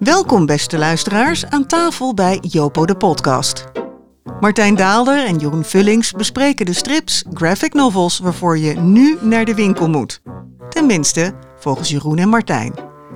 Welkom beste luisteraars aan tafel bij Jopo de podcast. Martijn Daalder en Jeroen Vullings bespreken de strips, graphic novels waarvoor je nu naar de winkel moet. Tenminste, volgens Jeroen en Martijn.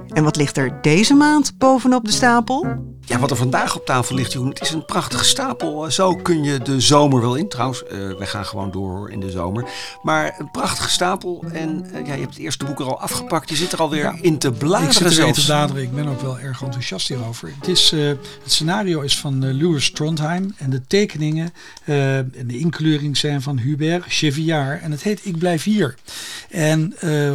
En wat ligt er deze maand bovenop de stapel? Ja, wat er vandaag op tafel ligt, Jeroen, het is een prachtige stapel. Zo kun je de zomer wel in. Trouwens, uh, wij gaan gewoon door in de zomer. Maar een prachtige stapel. En uh, ja, je hebt het eerste boek er al afgepakt. Je zit er alweer ja, in te bladeren Ik zit er zelfs. in te bladeren. Ik ben ook wel erg enthousiast hierover. Het, is, uh, het scenario is van Louis Trondheim. En de tekeningen en de inkleuring zijn van Hubert Chevillard. En het heet Ik blijf hier. En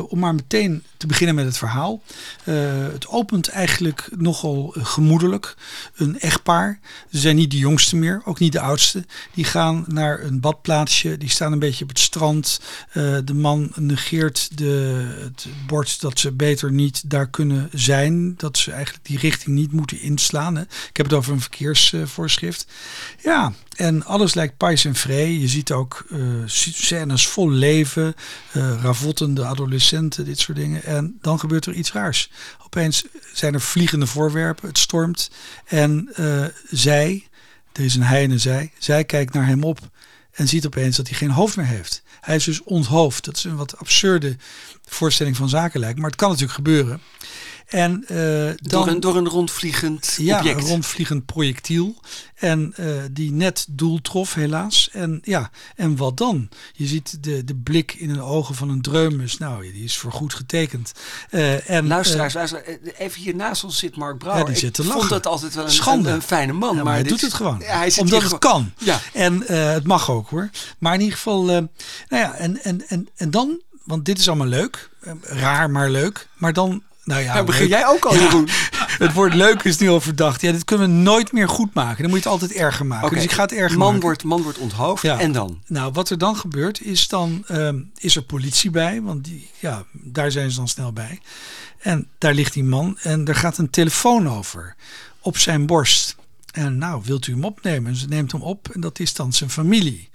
om maar meteen te beginnen met het verhaal. het opent eigenlijk nogal gemoedelijk een echtpaar. Ze zijn niet de jongste meer, ook niet de oudste. Die gaan naar een badplaatsje. Die staan een beetje op het strand. Uh, de man negeert de, het bord dat ze beter niet daar kunnen zijn. Dat ze eigenlijk die richting niet moeten inslaan. Hè. Ik heb het over een verkeersvoorschrift. ja, en alles lijkt pais en vree. Je ziet ook uh, scènes vol leven, uh, ravottende adolescenten, dit soort dingen. En dan gebeurt er iets raars. Opeens zijn er vliegende voorwerpen, het stormt. En uh, zij, er is een hij en zij, zij kijkt naar hem op en ziet opeens dat hij geen hoofd meer heeft. Hij is dus onthoofd. Dat is een wat absurde voorstelling van zaken lijkt, maar het kan natuurlijk gebeuren. En, uh, dan, door, een, door een rondvliegend ja, object. een rondvliegend projectiel. En uh, die net doel trof, helaas. En ja, en wat dan? Je ziet de, de blik in de ogen van een dreumes. Nou, die is voorgoed getekend. Uh, en, luisteraars, luisteraars, even hier naast ons zit Mark Brouwer. Ja, die zit te Ik lachen. vond dat altijd wel een, Schande. een, een fijne man. Ja, maar, maar hij doet het gewoon. Ja, hij Omdat het gewoon- kan. Ja. En het mag ook hoor. Maar in ieder geval, nou ja, en, en, en, en dan, want dit is allemaal leuk. Raar, maar leuk. Maar dan, nou ja. Nou, begin leuk. jij ook al, Ja. Het woord leuk is nu al verdacht. Ja, dit kunnen we nooit meer goed maken. Dan moet je het altijd erger maken. Oké, Dus ik ga het erger man maken. Wordt, man wordt onthoofd Ja. en dan? Nou, wat er dan gebeurt is dan ehm, is er politie bij, want die, ja, daar zijn ze dan snel bij. En daar ligt die man en er gaat een telefoon over op zijn borst. En nou, wilt u hem opnemen? En ze neemt hem op en dat is dan zijn familie.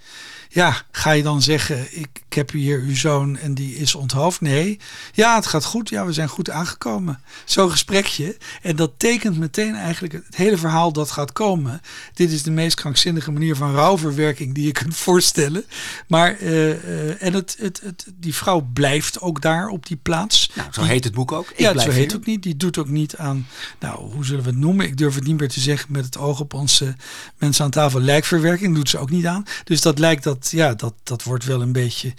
Ja, ga je dan zeggen, ik, ik heb hier uw zoon en die is onthoofd? Nee. Ja, het gaat goed. Ja, we zijn goed aangekomen. Zo'n gesprekje. En dat tekent meteen eigenlijk het hele verhaal dat gaat komen. Dit is de meest krankzinnige manier van rouwverwerking die je kunt voorstellen. Maar, uh, uh, en het, het, het, die vrouw blijft ook daar op die plaats. Nou, zo heet het boek ook. Ik ja, blijf zo heet hier. het ook niet. Die doet ook niet aan, nou, hoe zullen we het noemen? Ik durf het niet meer te zeggen met het oog op onze mensen aan tafel. Lijkverwerking doet ze ook niet aan. Dus dat lijkt dat, ja, dat, dat wordt wel een beetje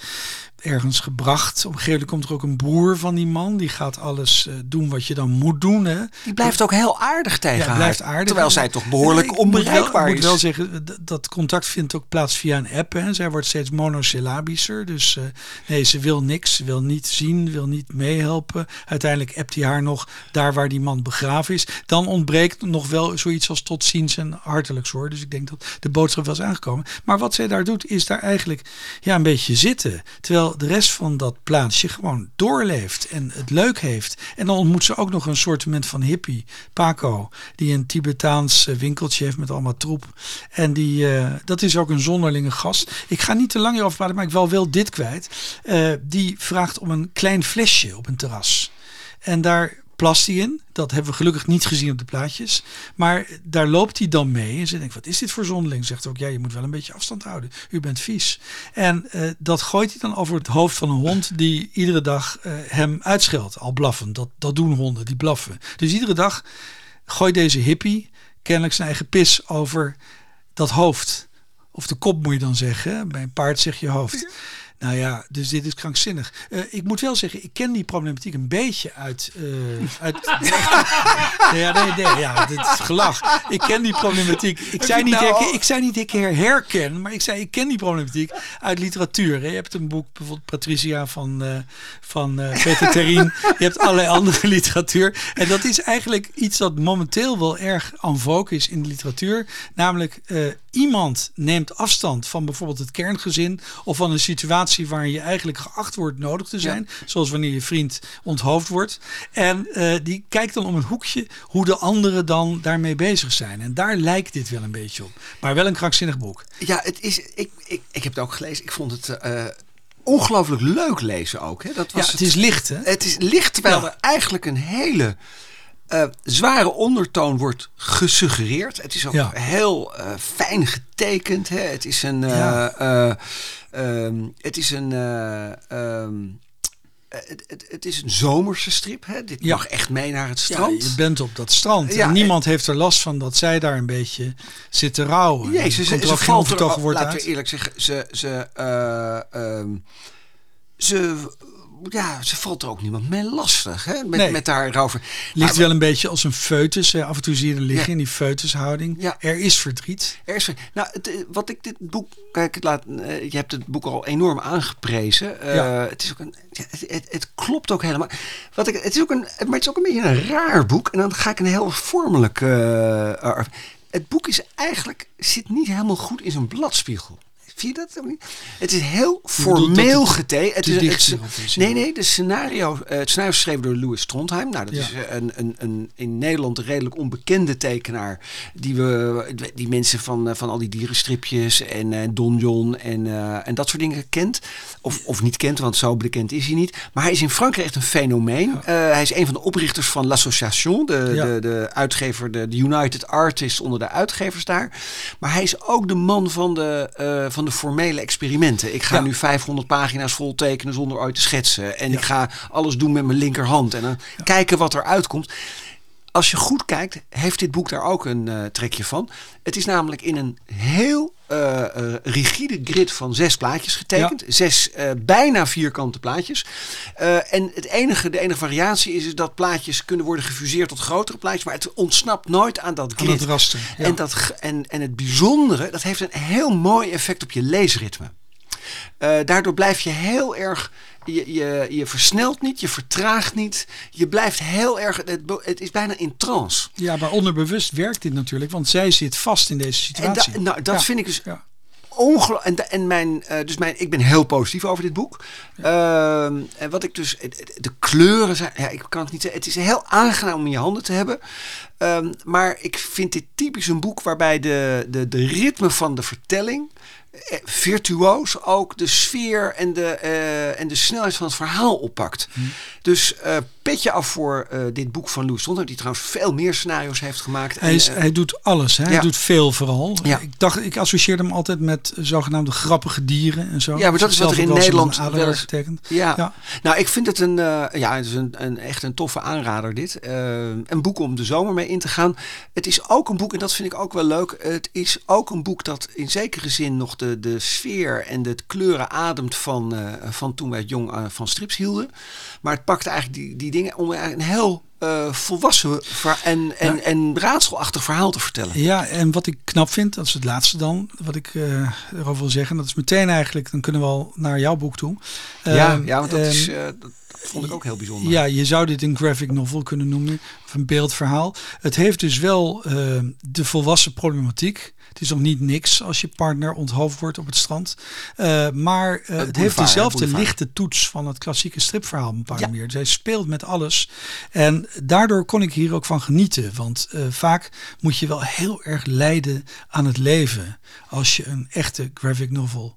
ergens gebracht. Op een gegeven moment komt er ook een broer van die man. Die gaat alles uh, doen wat je dan moet doen. Hè. Die blijft ook heel aardig tegen Ja, haar. blijft aardig. Terwijl zij toch behoorlijk Ik moet wel- onbereikbaar Ik moet is. wel zeggen, d- dat contact vindt ook plaats via een app. Hè. Zij wordt steeds monosyllabischer. Dus uh, nee, ze wil niks. Ze wil niet zien, wil niet meehelpen. Uiteindelijk appt hij haar nog daar waar die man begraven is. Dan ontbreekt nog wel zoiets als tot ziens en hartelijks hoor. Dus ik denk dat de boodschap wel is aangekomen. Maar wat zij daar doet, is daar eigenlijk ja, een beetje zitten. Terwijl de rest van dat plaatsje gewoon doorleeft en het leuk heeft. En dan ontmoet ze ook nog een soortement van hippie, Paco, die een Tibetaans eh, winkeltje heeft met allemaal troep. En die, uh, dat is ook een zonderlinge gast. Ik ga niet te lang hierover praten, maar ik wil wel dit kwijt. Uh, die vraagt om een klein flesje op een terras. En daar plast hij in. Dat hebben we gelukkig niet gezien op de plaatjes. Maar daar loopt hij dan mee. En ze denkt, wat is dit voor zonderling? Zegt ook, ja, je moet wel een beetje afstand houden. U bent vies. En uh, dat gooit hij dan over het hoofd van een hond die iedere dag uh, hem uitscheldt. Al blaffend. Dat, dat doen honden, die blaffen. Dus iedere dag gooit deze hippie kennelijk zijn eigen pis over dat hoofd. Of de kop moet je dan zeggen. Bij een paard zeg je hoofd. Nou ja, dus dit is krankzinnig. Uh, ik moet wel zeggen, ik ken die problematiek een beetje uit. Uh, uit ja, nee, nee, ja, dit is gelach. Ik ken die problematiek. Ik zei, niet, nou herken, ik zei niet ik herken, maar ik zei ik ken die problematiek uit literatuur. Hè. Je hebt een boek, bijvoorbeeld Patricia van, uh, van Peter Terrien. Je hebt allerlei andere literatuur. En dat is eigenlijk iets dat momenteel wel erg en vogue is in de literatuur. Namelijk, iemand neemt afstand van bijvoorbeeld het kerngezin of van een situatie waarin je eigenlijk geacht wordt nodig te zijn. Ja. Zoals wanneer je vriend onthoofd wordt. En uh, die kijkt dan om een hoekje hoe de anderen dan daarmee bezig zijn. En daar lijkt dit wel een beetje op. Maar wel een krankzinnig boek. Ja, het is, ik, ik, ik heb het ook gelezen. Ik vond het uh, ongelooflijk leuk lezen ook. Hè? Dat was ja, het is licht hè? Het is licht, terwijl Ja. er eigenlijk een hele eh, zware ondertoon wordt gesuggereerd. Het is ook Ja. heel eh, fijn getekend. Hè? Het is een. eh, Ja. eh, ehm, het is een. eh, ehm, eh, het, het, het is een zomerse strip. Hè? Dit Ja. mag echt mee naar het Ja, strand. je bent op dat strand. Ja, en niemand heeft er last van dat zij daar een beetje zit te rouwen. Nee, ze, ze, er ze ook geen valt onvertogen er, laten we eerlijk zeggen, ze, ze, ehm, ze, ja, ze valt er ook niemand mee lastig, hè? Met, Nee. met haar. Ligt Nou, wel een beetje als een foetus. hè. Af en toe zie je er liggen Ja. in die foetushouding. Ja. Er is verdriet. Er is, nou, het, eh, wat ik dit boek, kijk, laat, eh, je hebt het boek al enorm aangeprezen. Eh, Ja. Het is ook een, ja, het, het, het klopt ook helemaal. Wat ik, het is ook een, maar het is ook een beetje een raar boek. En dan ga ik een heel vormelijk. eh, het boek is eigenlijk zit niet helemaal goed in zijn bladspiegel. Vind je dat ook niet? Het is heel formeel getekend. Het is, een- het nee, nee, de scenario, eh, het scenario is geschreven door Louis Trondheim. Nou, dat Ja. is eh, een, een, een in Nederland redelijk onbekende tekenaar. Die, we, die mensen van, eh, van al die dierenstripjes en Don John en, en dat soort dingen kent. Of, of niet kent, want zo bekend is hij niet. Maar hij is in Frankrijk echt een fenomeen. Hij is een van de oprichters van L'Association, de, Ja. de, de uitgever, de, de United Artists onder de uitgevers daar. Maar hij is ook de man van de, eh, van de formele experimenten. Ik ga Ja. nu 500 pagina's vol tekenen zonder ooit te schetsen. En Ja. ik ga alles doen met mijn linkerhand. En dan kijken wat er uitkomt. Als je goed kijkt, heeft dit boek daar ook een eh, trekje van. Het is namelijk in een heel eh, eh, rigide grid van zes plaatjes getekend. Zes bijna vierkante plaatjes. En het enige, de enige variatie is, is dat plaatjes kunnen worden gefuseerd tot grotere plaatjes. Maar het ontsnapt nooit aan dat Aan grid. het raster. Ja. En, dat, en, en het bijzondere, dat heeft een heel mooi effect op je leesritme. Daardoor blijf je heel erg. Je, je, je versnelt niet, je vertraagt niet. Je blijft heel erg. Het, het is bijna in trance. ja, maar onderbewust werkt dit natuurlijk. Want zij zit vast in deze En da- situatie. nou, dat Ja. vind ik dus Ja. ongelooflijk. En, en mijn, eh, dus mijn, ik ben heel positief over dit boek. Ehm, en wat ik dus, de kleuren zijn, ja, ik kan het niet zeggen. Het is heel aangenaam om in je handen te hebben. Ehm, maar ik vind dit typisch een boek waarbij de, de, de ritme van de vertelling, virtuoos ook de sfeer en de, eh, en de snelheid van het verhaal oppakt. Hm. Dus eh petje af voor eh, dit boek van Louis Stondheim, die trouwens veel meer scenario's heeft gemaakt. Hij, is, eh, hij doet alles. Hè? Hij doet veel vooral. Ja. Ik dacht, ik associeerde hem altijd met zogenaamde grappige dieren en zo. Ja, maar dat is wat er in Nederland wel eens-. Ja. Ja. nou ik vind het een, eh, ja, het is een, een, echt een toffe aanrader dit. Eh, een boek om de zomer mee in te gaan. Het is ook een boek, en dat vind ik ook wel leuk, het is ook een boek dat in zekere zin nog de, de sfeer en de kleuren ademt van, eh, van toen wij jong eh, van strips hielden. Maar het pakt eigenlijk die, die dingen om een heel eh, volwassen en, en, Ja. en raadselachtig verhaal te vertellen. Ja, en wat ik knap vind, dat is het laatste dan, wat ik erover wil zeggen. Dat is meteen eigenlijk, dan kunnen we al naar jouw boek toe. ja, Ehm, ja, want dat, is, ehm, eh, dat vond ik ook heel bijzonder. Ja, je zou dit een graphic novel kunnen noemen, of een beeldverhaal. Het heeft dus wel eh, de volwassen problematiek. Het is nog niet niks als je partner onthoofd wordt op het strand. Eh, maar eh, het heeft dezelfde lichte toets van het klassieke stripverhaal een Ja. manier. Zij speelt met alles. En daardoor kon ik hier ook van genieten. Want vaak moet je wel heel erg lijden aan het leven als je een echte graphic novel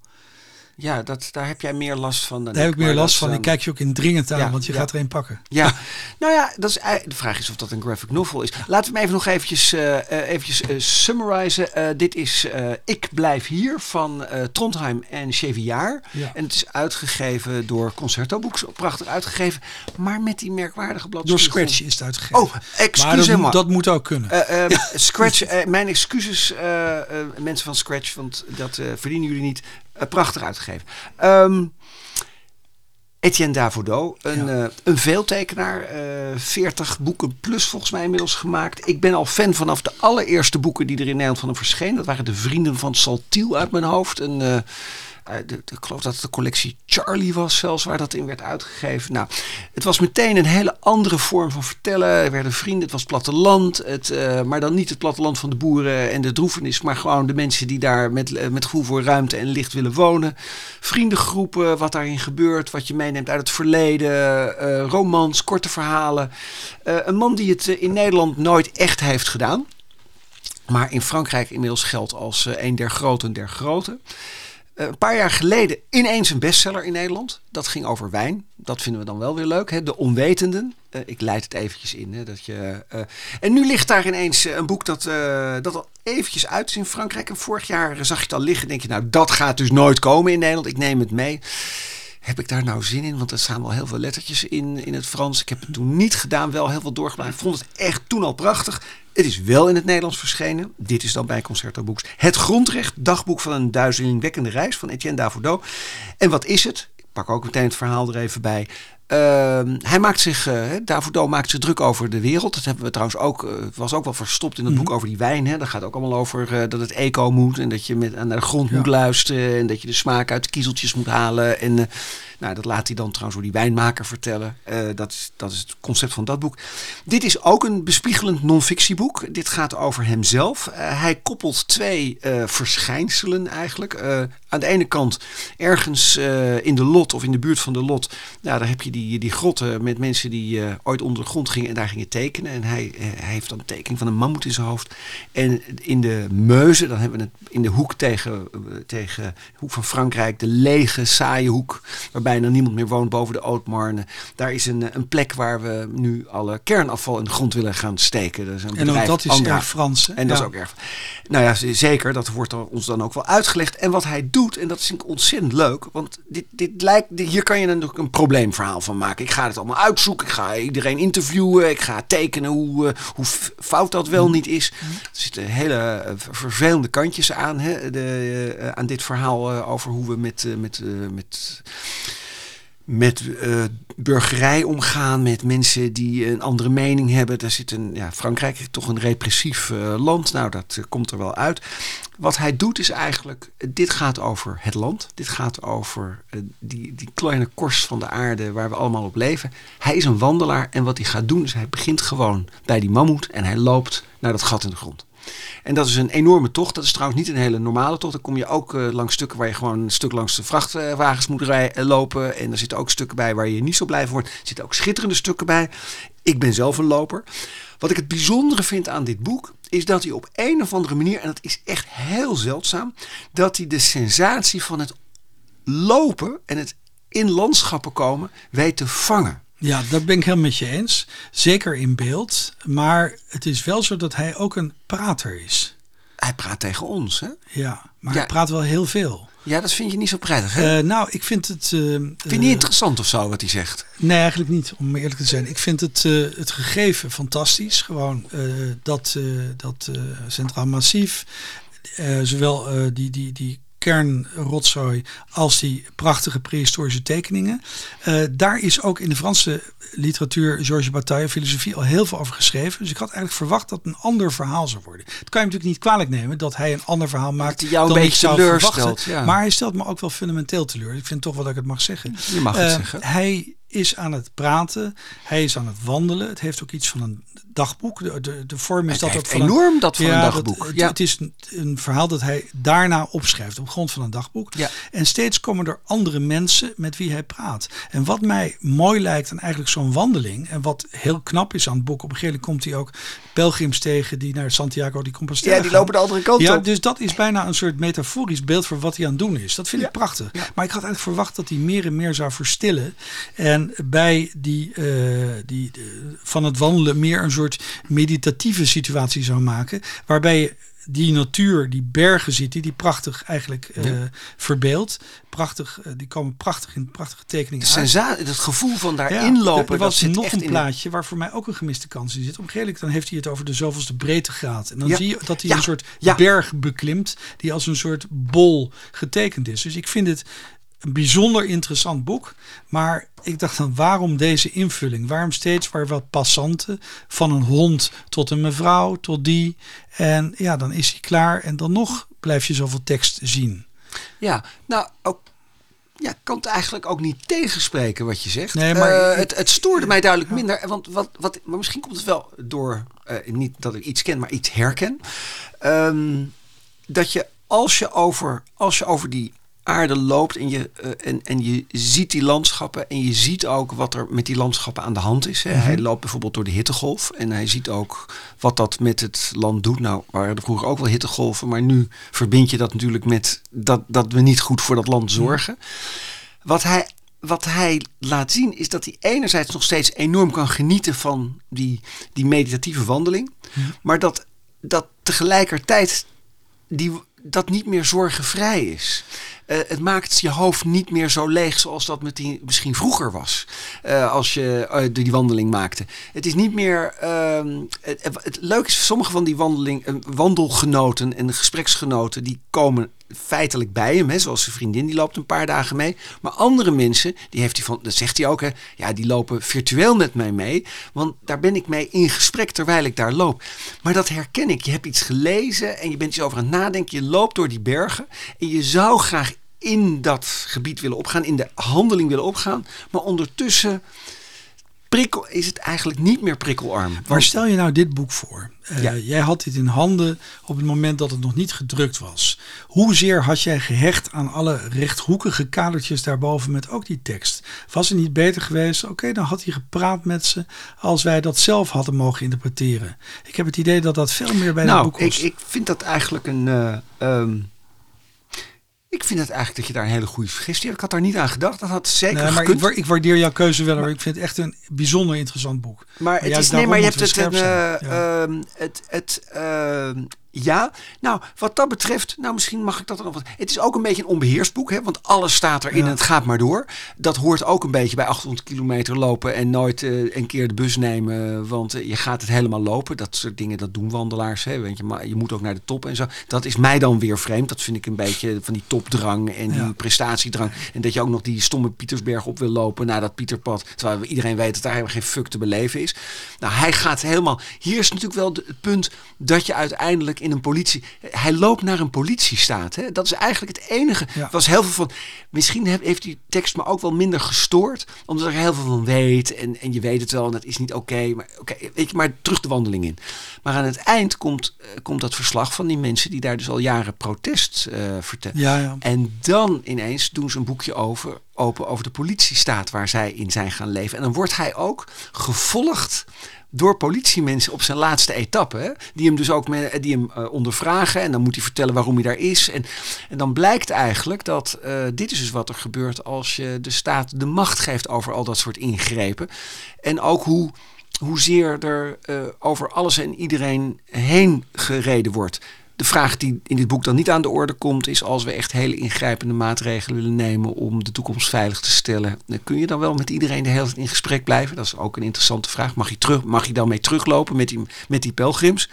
Ja, dat, daar heb jij meer last van dan Daar heb ik meer last van. ehm, Ik kijk je ook indringend aan, ja, want je ja. gaat er een pakken. Ja, nou ja, dat is, de vraag is of dat een graphic novel is. Laten we hem even nog eventjes, eh eh, eventjes eh, summarizen. Dit is Ik blijf hier van Trondheim en Cheviaar. Ja. En het is uitgegeven door Concerto Books. Prachtig uitgegeven. Maar met die merkwaardige Door bladspiegel. Scratch is het uitgegeven. Oh, maar excuus dat, me. dat moet ook kunnen. Eh, eh, Scratch, mijn excuses, mensen van Scratch, want dat verdienen jullie niet. Eh, prachtig uitgegeven. Ehm, Etienne Davodo, een, Ja. eh, een veeltekenaar, eh 40 boeken plus volgens mij inmiddels gemaakt. Ik ben al fan vanaf de allereerste boeken die er in Nederland van hem verschenen. Dat waren de Vrienden van Saltiel uit mijn hoofd. Een, de, de- ik geloof dat het de collectie Charlie was zelfs, waar dat in werd uitgegeven. Nou, het was meteen een hele andere vorm van vertellen. Er werden vrienden, het was platteland. Het, eh, maar dan niet het platteland van de boeren en de droefenis, maar gewoon de mensen die daar met, eh, met gevoel voor ruimte en licht willen wonen. Vriendengroepen, wat daarin gebeurt, wat je meeneemt uit het verleden. eh, romans, korte verhalen. Eh, een man die het eh, in Nederland nooit echt heeft gedaan. Maar in Frankrijk inmiddels geldt als eh, een der groten der groten. Een paar jaar geleden ineens een bestseller in Nederland. Dat ging over wijn. Dat vinden we dan wel weer leuk. Hè? De Onwetenden. Uh, ik leid het eventjes in. Hè, dat je, uh, en nu ligt daar ineens een boek dat, uh, dat al eventjes uit is in Frankrijk. En vorig jaar zag je het al liggen. Denk je, nou dat gaat dus nooit komen in Nederland. Ik neem het mee. Heb ik daar nou zin in? Want er staan wel heel veel lettertjes in, in het Frans. Ik heb het toen niet gedaan, wel heel veel doorgebleven. Ik vond het echt toen al prachtig. Het is wel in het Nederlands verschenen. Dit is dan bij Concerto Books. Het grondrecht, dagboek van een duizelingwekkende reis van Etienne Davoudot. En wat is het? Ik pak ook meteen het verhaal er even bij. Uh, hij maakt zich, uh, Davoudot maakt zich druk over de wereld. Dat hebben we trouwens ook, uh, was ook wel verstopt in het mm -hmm. boek over die wijn. Hè. Dat gaat ook allemaal over uh, dat het eco moet en dat je met, naar de grond ja. moet luisteren en dat je de smaak uit de kiezeltjes moet halen. En nou, dat laat hij dan trouwens door die wijnmaker vertellen. dat, is, dat is het concept van dat boek. Dit is ook een bespiegelend non-fictieboek. Dit gaat over hemzelf. hij koppelt twee verschijnselen eigenlijk. aan de ene kant ergens in de lot of in de buurt van de lot. Nou, daar heb je die die, die grotten met mensen die uh, ooit onder de grond gingen en daar gingen tekenen. En hij, uh, hij heeft dan een tekening van een mammoet in zijn hoofd. En in de Meuze, dan hebben we het in de hoek tegen, uh, tegen de hoek van Frankrijk, de lege, saaie hoek, waar bijna niemand meer woont boven de Ootmarne. Daar is een, een plek waar we nu alle kernafval in de grond willen gaan steken. Dat is een en ook dat is Andra. erg Frans. Hè? En dat is ook erg. Nou ja, zeker. Dat wordt ons dan ook wel uitgelegd. En wat hij doet, en dat is ontzettend leuk, want dit, dit lijkt, dit, hier kan je natuurlijk een probleemverhaal van maken. Ik ga het allemaal uitzoeken. Ik ga iedereen interviewen. Ik ga tekenen hoe, uh, hoe fout dat wel niet is. Er zitten hele uh, vervelende kantjes aan, hè, de, uh, aan dit verhaal over hoe we met, met, met met uh, burgerij omgaan, met mensen die een andere mening hebben. Daar zit een, ja, Frankrijk is toch een repressief uh, land. Nou, dat uh, komt er wel uit. Wat hij doet is eigenlijk, dit gaat over het land. Dit gaat over die, die kleine korst van de aarde waar we allemaal op leven. Hij is een wandelaar en wat hij gaat doen is hij begint gewoon bij die mammoet en hij loopt naar dat gat in de grond. En dat is een enorme tocht. Dat is trouwens niet een hele normale tocht. Dan kom je ook uh, langs stukken waar je gewoon een stuk langs de vrachtwagens moet rijden, lopen. En er zitten ook stukken bij waar je niet zo blij van wordt. Er zitten ook schitterende stukken bij. Ik ben zelf een loper. Wat ik het bijzondere vind aan dit boek, is dat hij op een of andere manier, en dat is echt heel zeldzaam, dat hij de sensatie van het lopen en het in landschappen komen weet te vangen. Ja, dat ben ik helemaal met je eens. Zeker in beeld. Maar het is wel zo dat hij ook een prater is. Hij praat tegen ons, hè? Ja, maar ja. hij praat wel heel veel. Ja, dat vind je niet zo prettig, hè? Uh, nou, ik vind het... Uh, vind je niet interessant of zo, wat hij zegt? Nee, eigenlijk niet, om eerlijk te zijn. Ik vind het, het gegeven fantastisch. Gewoon dat, dat Centraal Massief, zowel die, die, die kernrotzooi als die prachtige prehistorische tekeningen. Uh, daar is ook in de Franse literatuur, Georges Bataille, filosofie al heel veel over geschreven. Dus ik had eigenlijk verwacht dat een ander verhaal zou worden. Het kan je natuurlijk niet kwalijk nemen dat hij een ander verhaal maakt dat jou een dan beetje ik teleurstelt. Ja. Maar hij stelt me ook wel fundamenteel teleur. Ik vind toch wel dat ik het mag zeggen. Je mag het uh, zeggen. Hij is aan het praten, hij is aan het wandelen. Het heeft ook iets van een dagboek. De, de, de vorm is het dat ook van enorm een, dat van ja, een dagboek. Dat, ja. Het is een, een, verhaal dat hij daarna opschrijft op grond van een dagboek. Ja. En steeds komen er andere mensen met wie hij praat. En wat mij mooi lijkt aan eigenlijk zo'n wandeling en wat heel knap is aan het boek. Op een gegeven moment komt hij ook pelgrims tegen die naar Santiago de Compostela Ja, die lopen de andere kant ja, op. Dus dat is bijna een soort metaforisch beeld voor wat hij aan het doen is. Dat vind ik prachtig. Maar ik had eigenlijk verwacht dat hij meer en meer zou verstillen. En bij die, eh, die van het wandelen meer een soort meditatieve situatie zou maken. Waarbij je die natuur, die bergen ziet, die die prachtig eigenlijk eh Ja. verbeeldt. Prachtig, eh, die komen prachtig in prachtige tekeningen uit. sensa- het gevoel van Ja, daarin lopen, Er, er dat was nog een in plaatje waar voor mij ook een gemiste kans in zit. Op een gegeven moment dan heeft hij het over de zoveelste breedtegraad. En dan Ja. zie je dat hij een soort Ja. berg beklimt die als een soort bol getekend is. Dus ik vind het een bijzonder interessant boek. Maar ik dacht dan, waarom deze invulling? Waarom steeds waar wat passanten van een hond tot een mevrouw, tot die. En ja, dan is hij klaar. En dan nog blijf je zoveel tekst zien. Ja, nou, ook, ja, ik kan het eigenlijk ook niet tegenspreken wat je zegt. Nee, maar Eh, het, het stoorde mij duidelijk minder. Want wat, wat, maar misschien komt het wel door, eh, niet dat ik iets ken, maar iets herken. Ehm, dat je als je over, als je over die aarde loopt en je, eh, en, en je ziet die landschappen en je ziet ook wat er met die landschappen aan de hand is. Hè. Mhm. Hij loopt bijvoorbeeld door de hittegolf en hij ziet ook wat dat met het land doet. Nou, waren er vroeger ook wel hittegolven, maar nu verbind je dat natuurlijk met dat, dat we niet goed voor dat land zorgen. Wat hij wat hij laat zien is dat hij enerzijds nog steeds enorm kan genieten van die, die meditatieve wandeling. Maar dat, dat tegelijkertijd die, dat niet meer zorgenvrij is. Eh, het maakt je hoofd niet meer zo leeg zoals dat met die, misschien vroeger was. eh, als je eh, die wandeling maakte. Het is niet meer. ehm, het, het, leuke is, sommige van die wandeling, wandelgenoten en gespreksgenoten, die komen feitelijk bij hem. Hè, zoals zijn vriendin, die loopt een paar dagen mee. Maar andere mensen, die heeft hij van, dat zegt hij ook, hè, ja, die lopen virtueel met mij mee. Want daar ben ik mee in gesprek terwijl ik daar loop. Maar dat herken ik. Je hebt iets gelezen en je bent iets over aan het nadenken. Je loopt door die bergen en je zou graag in dat gebied willen opgaan, in de handeling willen opgaan. Maar ondertussen prikkel, is het eigenlijk niet meer prikkelarm. Maar stel je nou dit boek voor. Eh, Ja. Jij had dit in handen op het moment dat het nog niet gedrukt was. Hoezeer had jij gehecht aan alle rechthoekige kadertjes daarboven met ook die tekst? Was het niet beter geweest? Oké, dan had hij gepraat met ze als wij dat zelf hadden mogen interpreteren. Ik heb het idee dat dat veel meer bij dat nou, boek ik, was. ik vind dat eigenlijk een. eh, ehm, ik vind het eigenlijk dat je daar een hele goede suggestie hebt. Ik had daar niet aan gedacht. Dat had zeker Nee, maar ik, gekund. wa- ik waardeer jouw keuze wel hoor. Ik vind het echt een bijzonder interessant boek. Maar het is nee, maar je hebt het. Een, eh, ehm, het, het ehm, ja, nou, wat dat betreft, nou, misschien mag ik dat er nog wat. Het is ook een beetje een onbeheerst boek, hè, want alles staat erin Ja. en het gaat maar door. Dat hoort ook een beetje bij 800 kilometer lopen en nooit eh, een keer de bus nemen, want eh, je gaat het helemaal lopen. Dat soort dingen, dat doen wandelaars, hè, weet je, maar je moet ook naar de top en zo. Dat is mij dan weer vreemd. Dat vind ik een beetje van die topdrang en die prestatiedrang. En dat je ook nog die stomme Pietersberg op wil lopen naar dat Pieterpad, terwijl iedereen weet dat daar helemaal geen fuck te beleven is. Nou, hij gaat helemaal. Hier is natuurlijk wel het punt dat je uiteindelijk in een politie. Hij loopt naar een politiestaat. Hè? Dat is eigenlijk het enige. Ja. Was heel veel van. Misschien heb- heeft die tekst me ook wel minder gestoord, omdat er heel veel van weet. En, en je weet het wel, en dat is niet oké. maar oké, weet je, maar terug de wandeling in. Maar aan het eind komt, eh, komt dat verslag van die mensen die daar dus al jaren protest eh vertellen. Ja, ja. En dan ineens doen ze een boekje over, open over de politiestaat waar zij in zijn gaan leven. En dan wordt hij ook gevolgd door politiemensen op zijn laatste etappe. Die hem dus ook die hem eh, ondervragen. En dan moet hij vertellen waarom hij daar is. En, en dan blijkt eigenlijk dat eh, dit is dus wat er gebeurt als je de staat de macht geeft over al dat soort ingrepen. En ook hoe, hoezeer er eh, over alles en iedereen heen gereden wordt. De vraag die in dit boek dan niet aan de orde komt, is als we echt hele ingrijpende maatregelen willen nemen om de toekomst veilig te stellen. dan Kun je dan wel met iedereen de hele tijd in gesprek blijven? Dat is ook een interessante vraag. Mag je, terug, mag je dan mee teruglopen met die, met die pelgrims?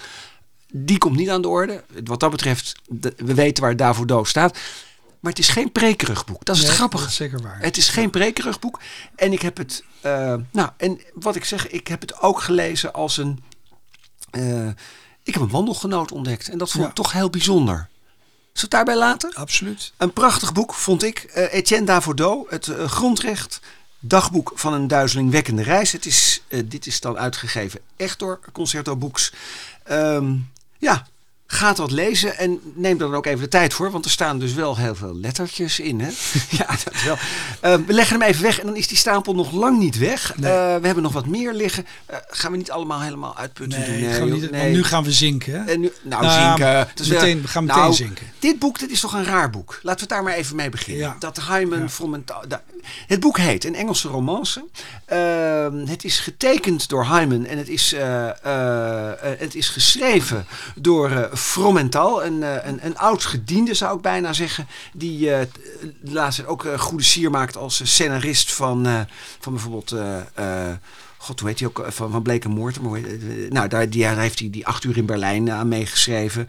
Die komt niet aan de orde. Wat dat betreft, de- we weten waar Davodo staat. Maar het is geen prekerig boek. Dat is Nee, het grappige. dat is zeker waar. Het is geen prekerig boek. En ik heb het, eh, nou, en wat ik zeg, ik heb het ook gelezen als een. eh, ik heb een wandelgenoot ontdekt. En dat vond Ja. ik toch heel bijzonder. Zullen we het daarbij laten? Absoluut. Een prachtig boek, vond ik. Eh, Etienne Davodo, het eh, grondrecht. Dagboek van een duizelingwekkende reis. Het is, eh, dit is dan uitgegeven echt door Concerto Books. Ehm, ja, ga dat lezen en neem er dan ook even de tijd voor. Want er staan dus wel heel veel lettertjes in. Hè? ja, dat is wel. Ehm, we leggen hem even weg en dan is die stapel nog lang niet weg. Nee. Eh, we hebben nog wat meer liggen. Eh, gaan we niet allemaal helemaal uitputten Nee, doen? gaan we joh, niet, nee. want nu gaan we zinken. Hè? En nu, nou, Nou, zinken. Wel- meteen- we gaan meteen nou, zinken. Dit boek, dit is toch een raar boek. Laten we het daar maar even mee beginnen. Ja. Dat Hyman Ja. Het boek heet Een Engelse romance. Ehm, het is getekend door Hyman en het is, eh, het is geschreven door Fromental, een, eh, een, een oud gediende zou ik bijna zeggen, die eh, laatst ook eh, goede sier maakt als eh, scenarist van, eh, van bijvoorbeeld. eh, eh, God, hoe heet hij ook? eh, Van, van heet- eh, Nou, daar, die, daar heeft hij die acht uur in Berlijn aan meegeschreven.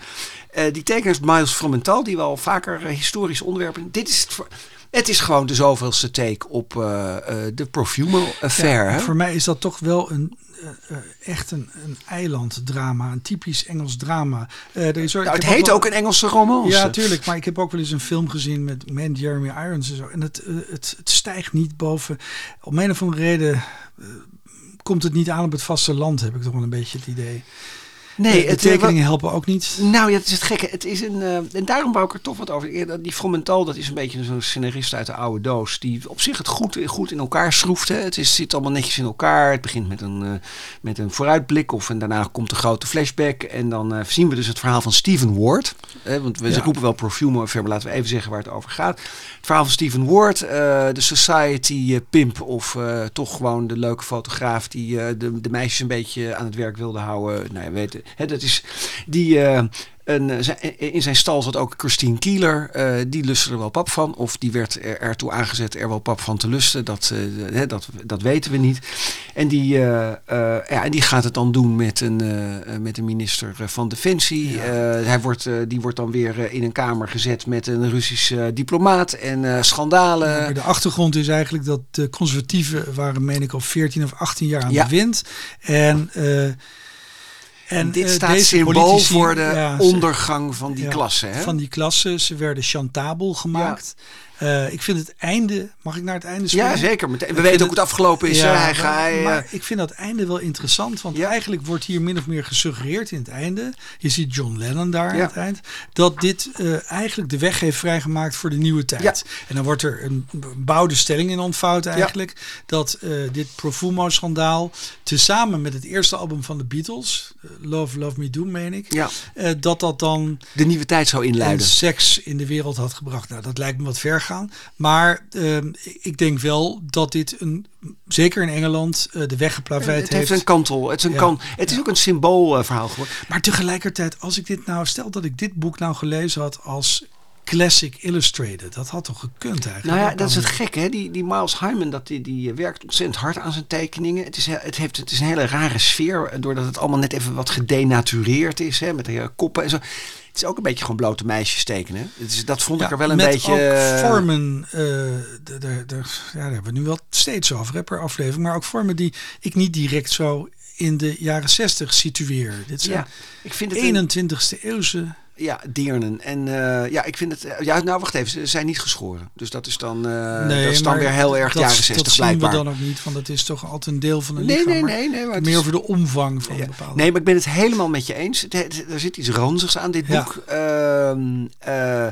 Eh, die tekenaar is Miles Fromental, die wel vaker eh, historische onderwerpen. Dit is het, voor- het is gewoon de zoveelste take op eh, eh, de Profumo Affair. Ja, hè? voor mij is dat toch wel een, eh, eh, echt een, een eilanddrama. Een typisch Engels drama. Eh, er is, Nou, het heet wel- ook een Engelse romance. Ja, tuurlijk. Maar ik heb ook wel eens een film gezien met man Jeremy Irons en zo. En het, eh, het, het stijgt niet boven. Om een of andere reden eh, komt het niet aan op het vasteland, heb ik toch wel een beetje het idee. Nee, de het, tekeningen eh, helpen ook niet. Nou ja, het is het gekke. Het is een, eh, en daarom wou ik er toch wat over. Die Fromental, dat is een beetje zo'n scenarist uit de oude doos. Die op zich het goed, goed in elkaar schroeft. Hè. Het is, zit allemaal netjes in elkaar. Het begint met een, eh, met een vooruitblik. Of, en daarna komt de grote flashback. En dan zien we dus het verhaal van Stephen Ward. Hè, want we Ja. roepen wel perfume maar laten we even zeggen waar het over gaat. Het verhaal van Stephen Ward. de society pimp. Of toch gewoon de leuke fotograaf die de, de meisjes een beetje aan het werk wilde houden. Nou, ja, weet, hè, dat is die. eh, eh, zijn- in zijn stal zat ook Christine Kieler. eh, die lustte er wel pap van. Of die werd er, ertoe aangezet er wel pap van te lusten. Dat, eh, dat, dat weten we niet. En die, eh, eh, ja, en die gaat het dan doen met een, eh, eh, met een minister eh, van Defensie. Ja. Eh, hij wordt, eh, die wordt dan weer eh, in een kamer gezet met een Russische eh, diplomaat. En eh, schandalen. Maar de achtergrond is eigenlijk dat de conservatieven waren, meen ik, al 14 of 18 jaar aan Ja. de wind. En, en dit eh, staat symbool voor de ja, ondergang van die klasse. Hè? Van die klasse. Ze werden chantabel gemaakt. Eh, ik vind het einde. Mag ik naar het einde springen? ja, zeker. We Ik weten ook hoe het afgelopen is. Ja, hè. hij maar, gaat. hij, eh, maar ik vind dat einde wel interessant. Want Ja. eigenlijk wordt hier min of meer gesuggereerd in het einde. Je ziet John Lennon daar aan het eind. Dat dit eh, eigenlijk de weg heeft vrijgemaakt voor de nieuwe tijd. En dan wordt er een bouwde stelling in ontvouwd eigenlijk. Dat eh, dit Profumo-schandaal. Tezamen met het eerste album van de Beatles. eh, Love, Love Me Do, meen ik. ja, eh, dat dat dan de nieuwe tijd zou en inluiden. seks in de wereld had gebracht. Nou, dat lijkt me wat ver gaan. Maar ehm, ik denk wel dat dit een, zeker in Engeland, eh, de weg geplaveid Het heeft een kantel. Het is, een Ja. kan, het is ook een symboolverhaal geworden. Maar tegelijkertijd, als ik dit nou, stel dat ik dit boek nou gelezen had als Classic Illustrated, dat had toch gekund eigenlijk? Nou ja, dat is het gekke. Hè? Die, die Miles Hyman, dat die, die werkt ontzettend hard aan zijn tekeningen. Het is, he- het, heeft, het is een hele rare sfeer, eh, doordat het allemaal net even wat gedenatureerd is. Hè? Met de koppen en zo. Het is ook een beetje gewoon blote meisjes tekenen. Het is, dat vond ik Ja, er wel een met beetje... ook eh, vormen, eh, de, de, de, ja, daar hebben we nu wel steeds over hè, per aflevering, maar ook vormen die ik niet direct zo in de jaren 60 situeer. Dit zijn Ja, ik vind het... een- 21ste eeuwse ja, deernen. En eh, ja, ik vind het... eh, Ja, nou wacht even, ze zijn niet geschoren. Dus dat is dan, eh, dat is dan weer heel erg dat, jaren 60 dat zien blijkbaar. we dan ook niet, want het is toch altijd een deel van een nee, lichaam. nee, nee, nee. maar meer is- over de omvang van Ja. een bepaalde... Nee, maar ik ben het helemaal met je eens. Het- het- Er zit iets ranzigs aan dit Ja. boek. Ehm, eh,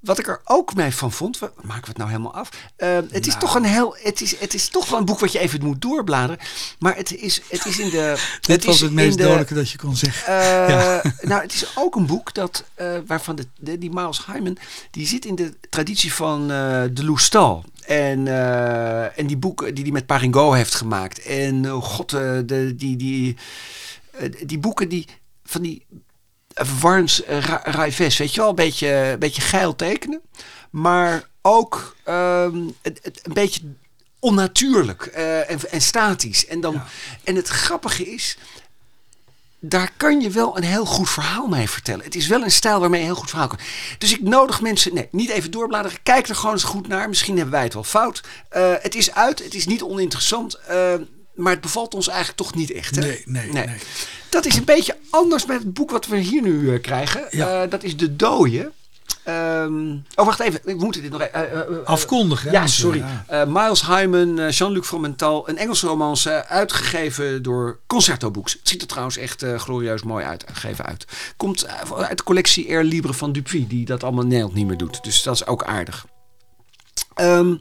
wat ik er ook mee van vond, we- maken we het nou helemaal af? Eh, het is Nou. toch een heel, het is, het is toch wel een boek wat je even moet doorbladeren. Maar het is, het is in de. Dit was is het meest de- dodelijke dat je kon zeggen. eh, Ja. Nou, het is ook een boek dat, eh, waarvan de, de- die Miles Hyman, die zit in de traditie van de Loustal. En, en die boeken die hij met Paringo heeft gemaakt. En oh god, de, die, die, die boeken die van die Warns uh, Raives, weet je wel, een beetje, een beetje geil tekenen. Maar ook het, een beetje onnatuurlijk eh, en, en statisch. En, dan, Ja. en het grappige is, daar kan je wel een heel goed verhaal mee vertellen. Het is wel een stijl waarmee je een heel goed verhaal kan. Dus ik nodig mensen, nee, niet even doorbladeren. Kijk er gewoon eens goed naar. Misschien hebben wij het wel fout. Uh, het is uit, het is niet oninteressant. Uh, maar het bevalt ons eigenlijk toch niet echt. Hè? Nee, nee, nee, nee. Dat is een beetje anders met het boek wat we hier nu uh, krijgen. Ja. dat is De Dooie. Um, oh, wacht even. We moeten dit nog even... Afkondigen. Ja, sorry. Ja. Miles Hyman, Jean-Luc Fromental. Een Engelse romance uitgegeven door Concerto Books. Het ziet er trouwens echt glorieus mooi uit. Gegeven uit. Komt uit de collectie Air Libre van Dupuis. Die dat allemaal Nederland niet meer doet. Dus dat is ook aardig. Um,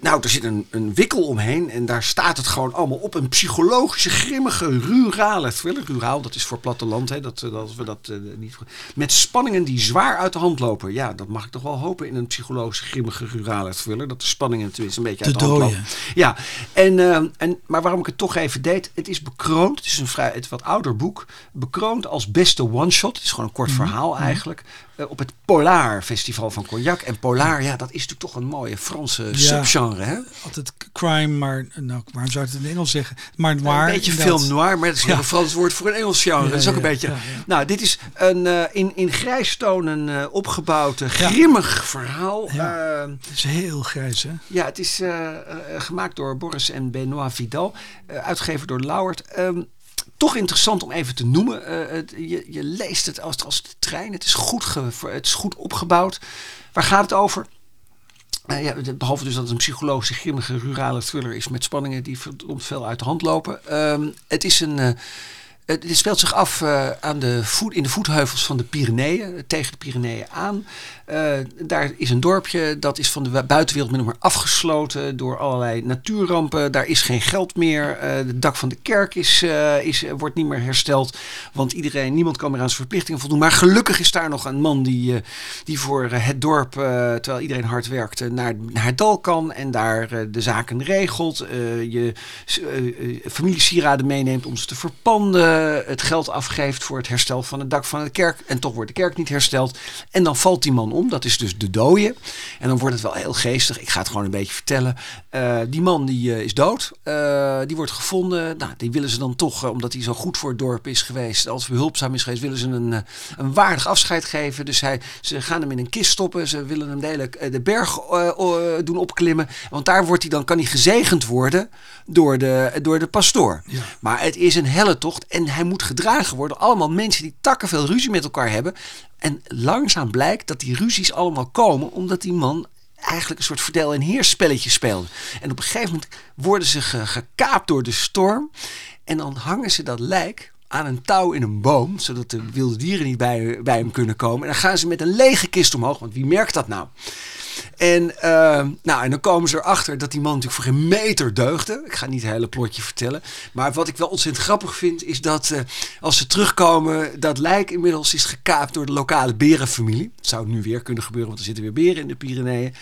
nou, er zit een, een, wikkel omheen en daar staat het gewoon allemaal op. Een psychologische, grimmige, rurale thriller. Ruraal, dat is voor platteland, hè, dat, dat we dat uh, niet... Met spanningen die zwaar uit de hand lopen. Ja, dat mag ik toch wel hopen in een psychologische, grimmige, rurale thriller. Dat de spanningen tenminste een beetje uit de, de hand lopen. Ja, en, uh, en, maar waarom ik het toch even deed. Het is bekroond, het is een vrij, het wat ouder boek. Bekroond als beste one-shot. Het is gewoon een kort mm -hmm. verhaal eigenlijk. Uh, op het Polar Festival van Cognac. En Polar, ja, dat is natuurlijk toch een mooie Franse ja. subgenre. Hè? Altijd crime, maar nou, waarom zou je het in het Engels zeggen? Maar noir. Een beetje film noir, maar dat is ja. een Frans woord voor een Engels genre. Ja, dat is ook een beetje. Nou, dit is een uh, in, in grijstonen uh, opgebouwd, grimmig verhaal. Het is heel grijs, hè? Ja, het is gemaakt door Boris en Benoit Vidal. uitgegeven door Lauwert. Um, toch interessant om even te noemen. Het, je, je, leest het als, als de trein. Het is, goed het is goed opgebouwd. Waar gaat het over? Uh, ja, behalve dus dat het een psychologische, grimmige, rurale thriller is met spanningen die verdomd veel uit de hand lopen. Uh, het is een. Uh, dit speelt zich af aan de voet, in de voetheuvels van de Pyreneeën, tegen de Pyreneeën aan. Daar is een dorpje, dat is van de buitenwereld maar afgesloten door allerlei natuurrampen. Daar is geen geld meer. Uh, het dak van de kerk is, is, wordt niet meer hersteld, want iedereen, niemand kan meer aan zijn verplichtingen voldoen. Maar gelukkig is daar nog een man die, die voor het dorp, terwijl iedereen hard werkt, naar, naar het dal kan en daar de zaken regelt. je familiesieraden meeneemt om ze te verpanden, het geld afgeeft voor het herstel van het dak van de kerk. En toch wordt de kerk niet hersteld. En dan valt die man om. Dat is dus de dode. En dan wordt het wel heel geestig. Ik ga het gewoon een beetje vertellen. Uh, die man die uh, is dood. Die wordt gevonden. Nou, die willen ze dan toch, omdat hij zo goed voor het dorp is geweest. Als behulpzaam is geweest, willen ze een, een waardig afscheid geven. Dus hij, ze gaan hem in een kist stoppen. Ze willen hem delijk de berg doen opklimmen. Want daar wordt hij dan, kan hij gezegend worden door de, door de pastoor. Ja. Maar het is een helle tocht. En hij moet gedragen worden. Allemaal mensen die takken veel ruzie met elkaar hebben. En langzaam blijkt dat die ruzies allemaal komen omdat die man eigenlijk een soort verdeel- en heerspelletje speelde. En op een gegeven moment worden ze gekaapt door de storm. En dan hangen ze dat lijk aan een touw in een boom, zodat de wilde dieren niet bij, bij hem kunnen komen. En dan gaan ze met een lege kist omhoog, want wie merkt dat nou? En, uh, nou, en dan komen ze erachter dat die man natuurlijk voor geen meter deugde. Ik ga niet het hele plotje vertellen. Maar wat ik wel ontzettend grappig vind, is dat uh, als ze terugkomen, dat lijk inmiddels is gekaapt door de lokale berenfamilie. Dat zou nu weer kunnen gebeuren, want er zitten weer beren in de Pyreneeën.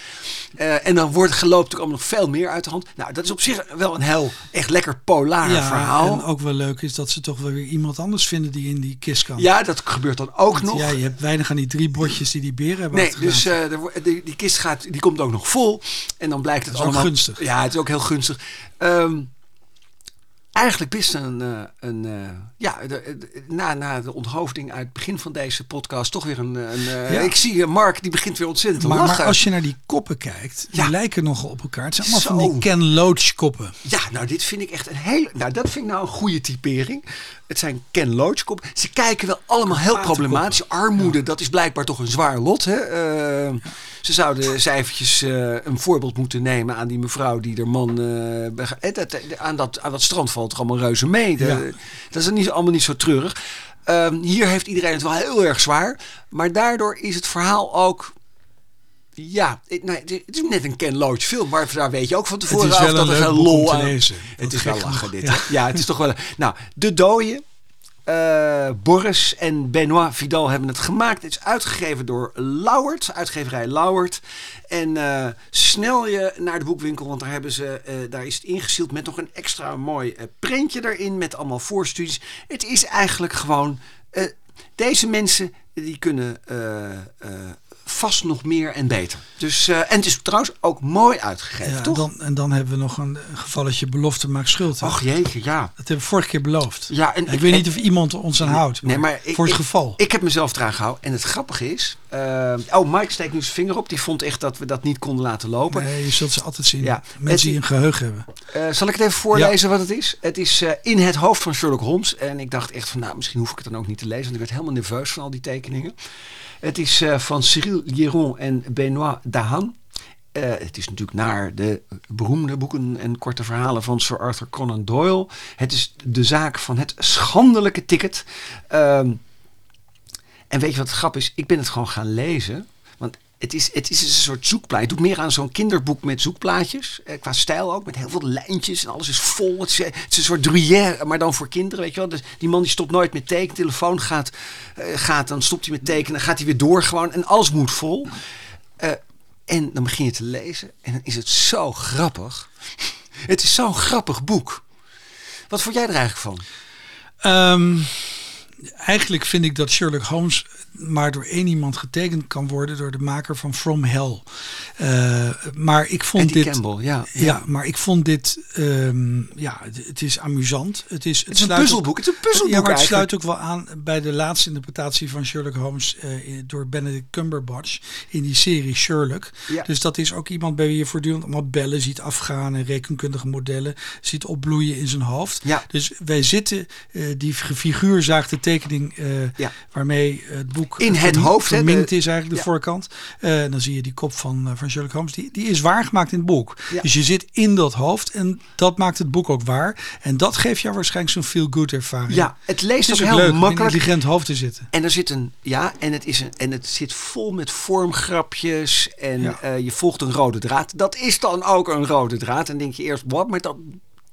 Uh, en dan wordt geloopt natuurlijk allemaal nog veel meer uit de hand. Nou, dat is op zich wel een heel echt lekker polar ja, verhaal. En ook wel leuk is dat ze toch wel weer iemand anders vinden die in die kist kan. Ja, dat gebeurt dan ook want, nog. Ja, je hebt weinig aan die drie botjes die die beren hebben Nee, dus die, die kist gaat die komt ook nog vol. En dan blijkt het allemaal... gunstig. Ja, het is ook heel gunstig. Um, eigenlijk best een, uh, een uh, ja, de, de, na, na de onthoofding uit het begin van deze podcast toch weer een, een uh, ja. ik zie Mark die begint weer ontzettend te maar, lachen. Maar als je naar die koppen kijkt, die Ja. lijken nogal op elkaar. Het zijn allemaal Zo. van die Ken Loach koppen. Ja, nou dit vind ik echt een hele, nou dat vind ik nou een goede typering. Het zijn Ken Loach koppen. Ze kijken wel allemaal heel problematisch. Armoede, dat is blijkbaar toch een zwaar lot. Hè? Uh, Ze zouden eens eventjes uh, een voorbeeld moeten nemen aan die mevrouw die de man uh, eh, eh, aan, dat, aan dat strand valt er allemaal reuze mee. De- Ja. Dat is niet, allemaal niet zo treurig. Um, hier heeft iedereen het wel heel erg zwaar. Maar daardoor is het verhaal ook... Ja, het, nee, het is net een Ken Loach film, maar daar weet je ook van tevoren af dat een er om lol aan... Het is wel lachen dit. Ja. Ja, het is toch wel... Nou, De Dooien. Eh, Boris en Benoit Vidal hebben het gemaakt. Het is uitgegeven door Lauwert, uitgeverij Lauwert. En eh, snel je naar de boekwinkel, want daar, hebben ze, eh, daar is het ingesield met nog een extra mooi printje erin met allemaal voorstudies. Het is eigenlijk gewoon... deze mensen die kunnen vast nog meer en beter. Dus, eh, en het is trouwens ook mooi uitgegeven, Ja, toch? dan, en dan hebben we nog een gevalletje belofte maakt schuld. Och jeetje, ja. Dat hebben we vorige keer beloofd. Ja, en ik, ik- weet en- niet of iemand ons aan houdt. Nee, maar ik- voor het ik- geval. Ik heb mezelf eraan gehouden. En het grappige is... eh, oh, Mike steekt nu zijn vinger op. Die vond echt dat we dat niet konden laten lopen. nee, je zult ze altijd zien. Ja, Mensen het- die een geheugen hebben. Eh, zal ik het even voorlezen wat het is? Het is in het hoofd van Sherlock Holmes. En ik dacht echt van, nou, misschien hoef ik het dan ook niet te lezen. Want ik werd helemaal nerveus van al die tekeningen. Het is eh, van Cyril Lieron en Benoît Dahan. Eh, het is natuurlijk naar de beroemde boeken en korte verhalen van Sir Arthur Conan Doyle. Het is de zaak van het schandelijke ticket. Ehm, en weet je wat het grap is? Ik ben het gewoon gaan lezen. Het is, het is een soort zoekplaat. Het doet meer aan zo'n kinderboek met zoekplaatjes. Eh, qua stijl ook. Met heel veel lijntjes. En alles is vol. Het is, is een soort Gruyère, maar dan voor kinderen. Weet je wel. Dus die man die stopt nooit met tekenen. Telefoon gaat, eh, gaat. Dan stopt hij met tekenen. Dan gaat hij weer door gewoon. En alles moet vol. Eh, en dan begin je te lezen. En dan is het zo grappig. Het is zo'n grappig boek. Wat vond jij er eigenlijk van? Ehm, eigenlijk vind ik dat Sherlock Holmes maar door één iemand getekend kan worden door de maker van From Hell. Eh, maar ik vond Andy dit. Campbell, ja. Ja, maar ik vond dit. ehm, ja, het- is amusant. Het is, Het is een puzzelboek. Het is een puzzelboek Ja, maar het eigenlijk. sluit ook wel aan bij de laatste interpretatie van Sherlock Holmes eh, door Benedict Cumberbatch in die serie Sherlock. Ja. Dus dat is ook iemand bij wie je voortdurend allemaal bellen ziet afgaan en rekenkundige modellen ziet opbloeien in zijn hoofd. Ja. Dus wij zitten eh, die figuur zaak te handtekening uh, ja. waarmee het boek in het hoofd verminkt is eigenlijk de voorkant. Uh, dan zie je die kop van, van Sherlock Holmes. Die, die is waargemaakt in het boek. Dus je zit in dat hoofd en dat maakt het boek ook waar. En dat geeft jou waarschijnlijk zo'n feel-good ervaring. Ja, het leest het ook heel leuk, makkelijk. in een intelligent hoofd te zitten. En er zit een, ja, en het, is een, en het zit vol met vormgrapjes. En je volgt een rode draad. Dat is dan ook een rode draad. En denk je eerst, wat? Maar dat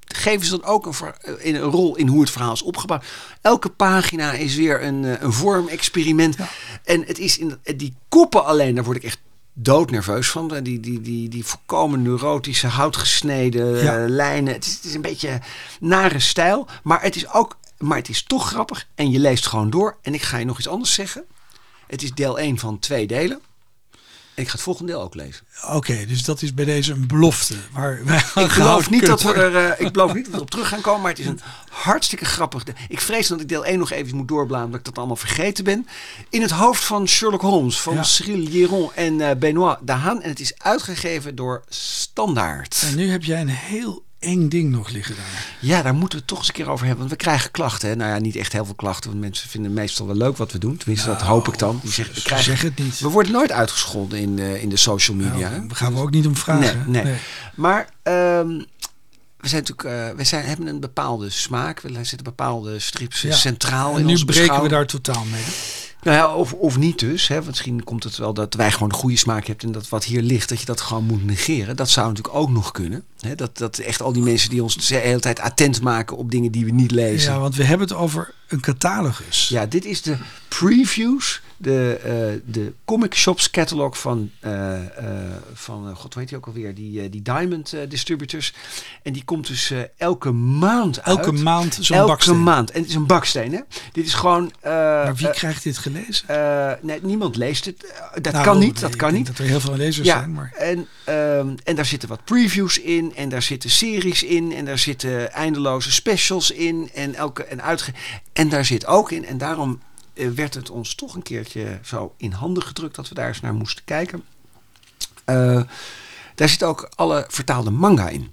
geven ze dan ook een, in een rol in hoe het verhaal is opgebouwd. Elke pagina is weer een, eh, een vormexperiment. En het is in die koppen alleen, daar word ik echt doodnerveus van. Die, die, die, die volkomen neurotische, houtgesneden ja. lijnen. Het is, het is een beetje nare stijl. Maar het is ook, maar het is toch grappig. En je leest gewoon door. En ik ga je nog iets anders zeggen. Het is deel 1 van twee delen. Ik ga het volgende deel ook lezen. Oké, dus dat is bij deze een belofte. Waar wij ik, geloof niet dat we er, uh, ik geloof niet dat we op terug gaan komen, maar het is een hartstikke grappig. Ik vrees dat ik deel 1 nog even moet doorbladeren, omdat ik dat allemaal vergeten ben. In het hoofd van Sherlock Holmes, van Cyril Liron en uh, Benoît Dahan. En het is uitgegeven door Standaard. En nu heb jij een heel eng ding nog liggen daar. Ja, daar moeten we het toch eens een keer over hebben. Want we krijgen klachten. Hè? Nou ja, niet echt heel veel klachten. Want mensen vinden meestal wel leuk wat we doen. Tenminste, dat hoop ik dan. Die zeggen, we krijgen, zeg het niet. We worden nooit uitgescholden in, uh, in de social media. Nou, we gaan we ook niet om vragen. Nee, nee. Maar um, we, zijn natuurlijk, uh, we zijn, hebben een bepaalde smaak. We zitten bepaalde strips ja. centraal en in nu breken we daar totaal mee. Nou ja, of, of niet dus. Hè. Misschien komt het wel dat wij gewoon een goede smaak hebben en dat wat hier ligt, dat je dat gewoon moet negeren. Dat zou natuurlijk ook nog kunnen. Hè. Dat, dat echt al die mensen die ons de hele tijd attent maken op dingen die we niet lezen. Ja, want we hebben het over een catalogus. Ja, dit is de previews de, uh, de comic shops catalog van, uh, van god weet je ook alweer, die, die Diamond Distributors. En die komt dus elke maand uit. Elke maand zo'n elke baksteen. maand. En het is een baksteen, hè? Dit is gewoon... maar wie krijgt dit gelezen? nee, niemand leest het. dat nou, kan niet, dat kan niet. dat er heel veel lezers ja, zijn, maar... En, ehm, en daar zitten wat previews in, en daar zitten series in, en daar zitten eindeloze specials in, en, elke, en, uitge en daar zit ook in, en daarom werd het ons toch een keertje zo in handen gedrukt dat we daar eens naar moesten kijken. Uh, daar zit ook alle vertaalde manga in.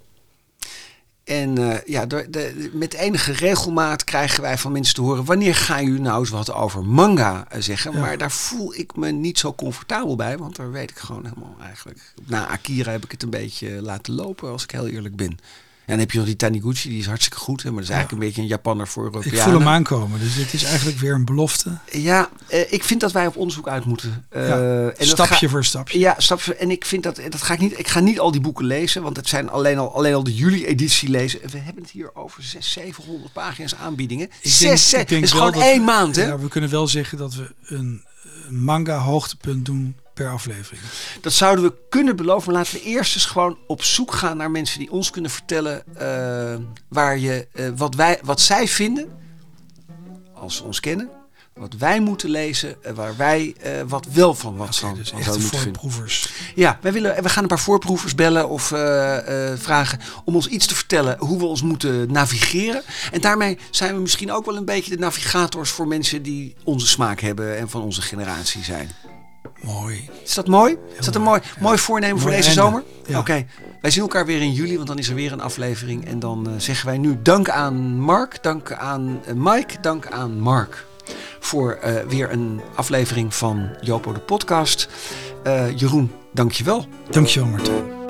En uh, ja, de, de, met enige regelmaat krijgen wij van mensen te horen: wanneer ga je nou eens wat over manga zeggen? Ja. Maar daar voel ik me niet zo comfortabel bij, want daar weet ik gewoon helemaal eigenlijk. Na Akira heb ik het een beetje laten lopen, als ik heel eerlijk ben. En dan heb je nog die Taniguchi, die is hartstikke goed. Hè, maar dat is eigenlijk een beetje een Japanner voor Europeanen. Ik voel hem aankomen, dus dit is eigenlijk weer een belofte. Ja, eh, ik vind dat wij op onderzoek uit moeten. Uh, ja, en stapje voor stapje. Ja, stapje. En ik vind dat, dat ga ik niet, ik ga niet al die boeken lezen, want het zijn alleen al, alleen al de juli-editie lezen. We hebben het hier over 600, 700 pagina's aanbiedingen. Ik denk, ik denk is wel gewoon dat één maand, hè? Ja, we kunnen wel zeggen dat we een manga hoogtepunt doen per aflevering. Dat zouden we kunnen beloven. Maar laten we eerst eens gewoon op zoek gaan naar mensen die ons kunnen vertellen uh, waar je, uh, wat, wij, wat zij vinden, als ze ons kennen, wat wij moeten lezen, uh, waar wij wat wel van wat okay, dus van voorproevers. vinden. Ja, wij willen, we gaan een paar voorproevers bellen of vragen om ons iets te vertellen hoe we ons moeten navigeren. En daarmee zijn we misschien ook wel een beetje de navigators voor mensen die onze smaak hebben en van onze generatie zijn. Mooi. Is dat mooi? Is dat een mooi, mooi voornemen voor Mooi deze einde. zomer? Ja. Oké. Okay. Wij zien elkaar weer in juli, want dan is er weer een aflevering. En dan uh, zeggen wij nu dank aan Mark, dank aan uh, Mike, dank aan Mark. Voor uh, weer een aflevering van Jopo de podcast. Jeroen, dank je wel. Dank je wel, Martijn.